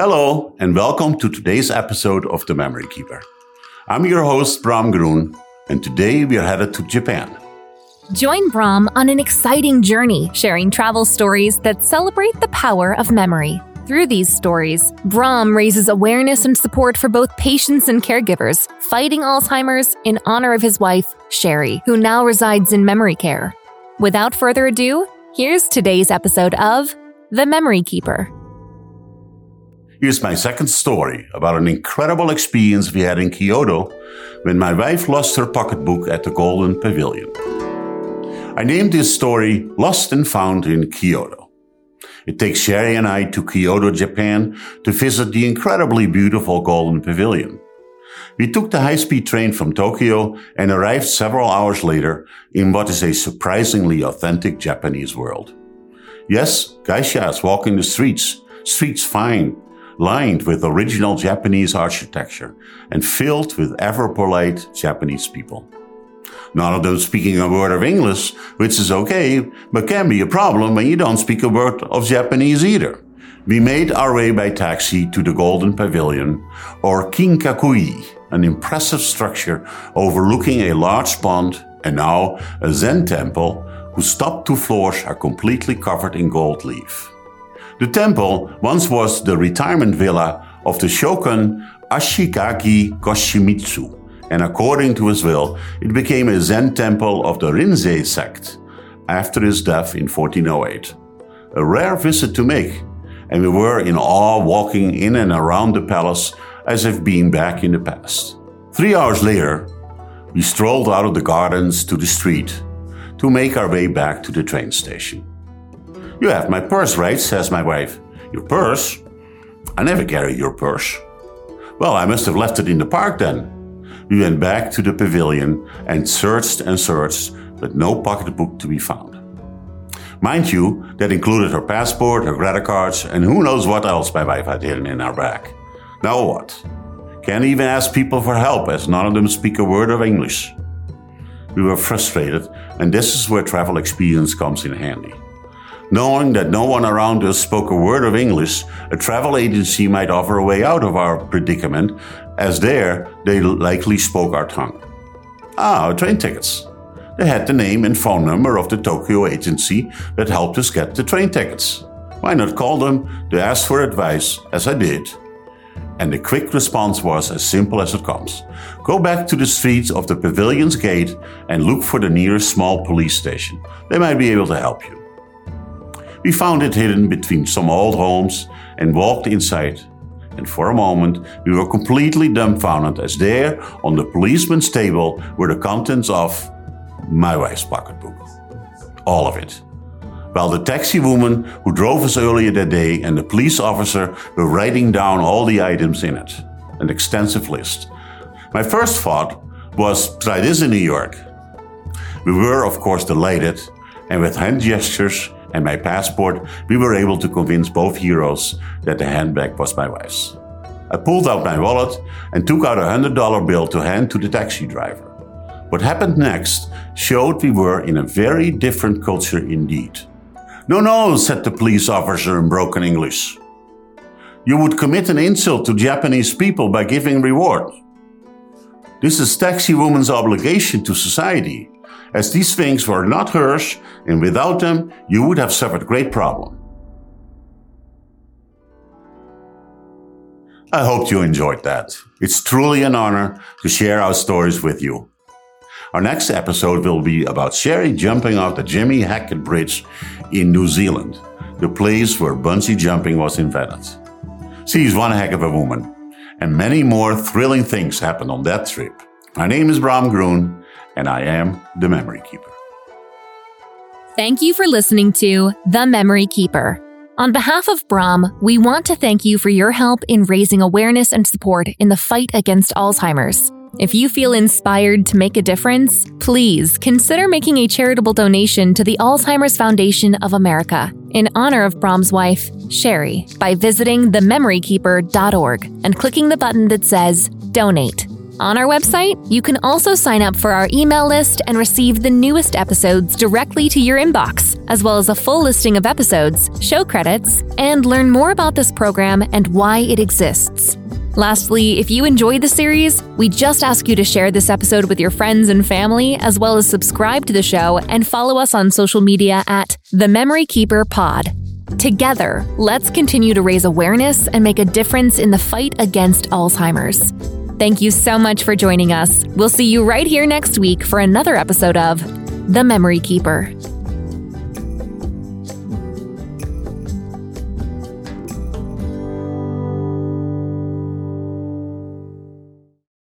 Hello, and welcome to today's episode of The Memory Keeper. I'm your host, Bram Groen, and today we are headed to Japan. Join Bram on an exciting journey, sharing travel stories that celebrate the power of memory. Through these stories, Bram raises awareness and support for both patients and caregivers, fighting Alzheimer's in honor of his wife, Sherry, who now resides in memory care. Without further ado, here's today's episode of The Memory Keeper. Here's my second story about an incredible experience we had in Kyoto when my wife lost her pocketbook at the Golden Pavilion. I named this story Lost and Found in Kyoto. It takes Sherry and I to Kyoto, Japan to visit the incredibly beautiful Golden Pavilion. We took the high-speed train from Tokyo and arrived several hours later in what is a surprisingly authentic Japanese world. Yes, geishas walking the streets, streets fine, lined with original Japanese architecture and filled with ever polite Japanese people. None of them speaking a word of English, which is okay, but can be a problem when you don't speak a word of Japanese either. We made our way by taxi to the Golden Pavilion, or Kinkaku-ji, an impressive structure overlooking a large pond and now a Zen temple whose top two floors are completely covered in gold leaf. The temple once was the retirement villa of the shogun Ashikaga Yoshimitsu, and according to his will, it became a Zen temple of the Rinzai sect after his death in 1408. A rare visit to make, and we were in awe walking in and around the palace as if being back in the past. Three hours later, we strolled out of the gardens to the street to make our way back to the train station. You have my purse, right? says my wife. Your purse? I never carry your purse. Well, I must have left it in the park then. We went back to the pavilion and searched and searched, but no pocketbook to be found. Mind you, that included her passport, her credit cards, and who knows what else my wife had hidden in her bag. Now what? Can't even ask people for help as none of them speak a word of English. We were frustrated, and this is where travel experience comes in handy. Knowing that no one around us spoke a word of English, a travel agency might offer a way out of our predicament, as there they likely spoke our tongue. Ah, train tickets. They had the name and phone number of the Tokyo agency that helped us get the train tickets. Why not call them to ask for advice, as I did? And the quick response was as simple as it comes. Go back to the streets of the pavilion's gate and look for the nearest small police station. They might be able to help you. We found it hidden between some old homes and walked inside. And for a moment, we were completely dumbfounded as there, on the policeman's table, were the contents of my wife's pocketbook. All of it. While the taxi woman who drove us earlier that day and the police officer were writing down all the items in it. An extensive list. My first thought was try this in New York. We were, of course, delighted, and with hand gestures, and my passport, we were able to convince both heroes that the handbag was my wife's. I pulled out my wallet and took out a $100 bill to hand to the taxi driver. What happened next showed we were in a very different culture indeed. No, no, said the police officer in broken English. You would commit an insult to Japanese people by giving reward. This is taxi woman's obligation to society as these things were not hers, and without them, you would have suffered great problem. I hope you enjoyed that. It's truly an honor to share our stories with you. Our next episode will be about Sherry jumping off the Jimmy Hackett Bridge in New Zealand, the place where bungee jumping was invented. She's one heck of a woman, and many more thrilling things happened on that trip. My name is Bram Groen, and I am the Memory Keeper. Thank you for listening to The Memory Keeper. On behalf of Bram, we want to thank you for your help in raising awareness and support in the fight against Alzheimer's. If you feel inspired to make a difference, please consider making a charitable donation to the Alzheimer's Foundation of America in honor of Bram's wife, Sherry, by visiting thememorykeeper.org and clicking the button that says Donate. On our website, you can also sign up for our email list and receive the newest episodes directly to your inbox, as well as a full listing of episodes, show credits, and learn more about this program and why it exists. Lastly, if you enjoyed the series, we just ask you to share this episode with your friends and family, as well as subscribe to the show and follow us on social media at The Memory Keeper Pod. Together, let's continue to raise awareness and make a difference in the fight against Alzheimer's. Thank you so much for joining us. We'll see you right here next week for another episode of The Memory Keeper.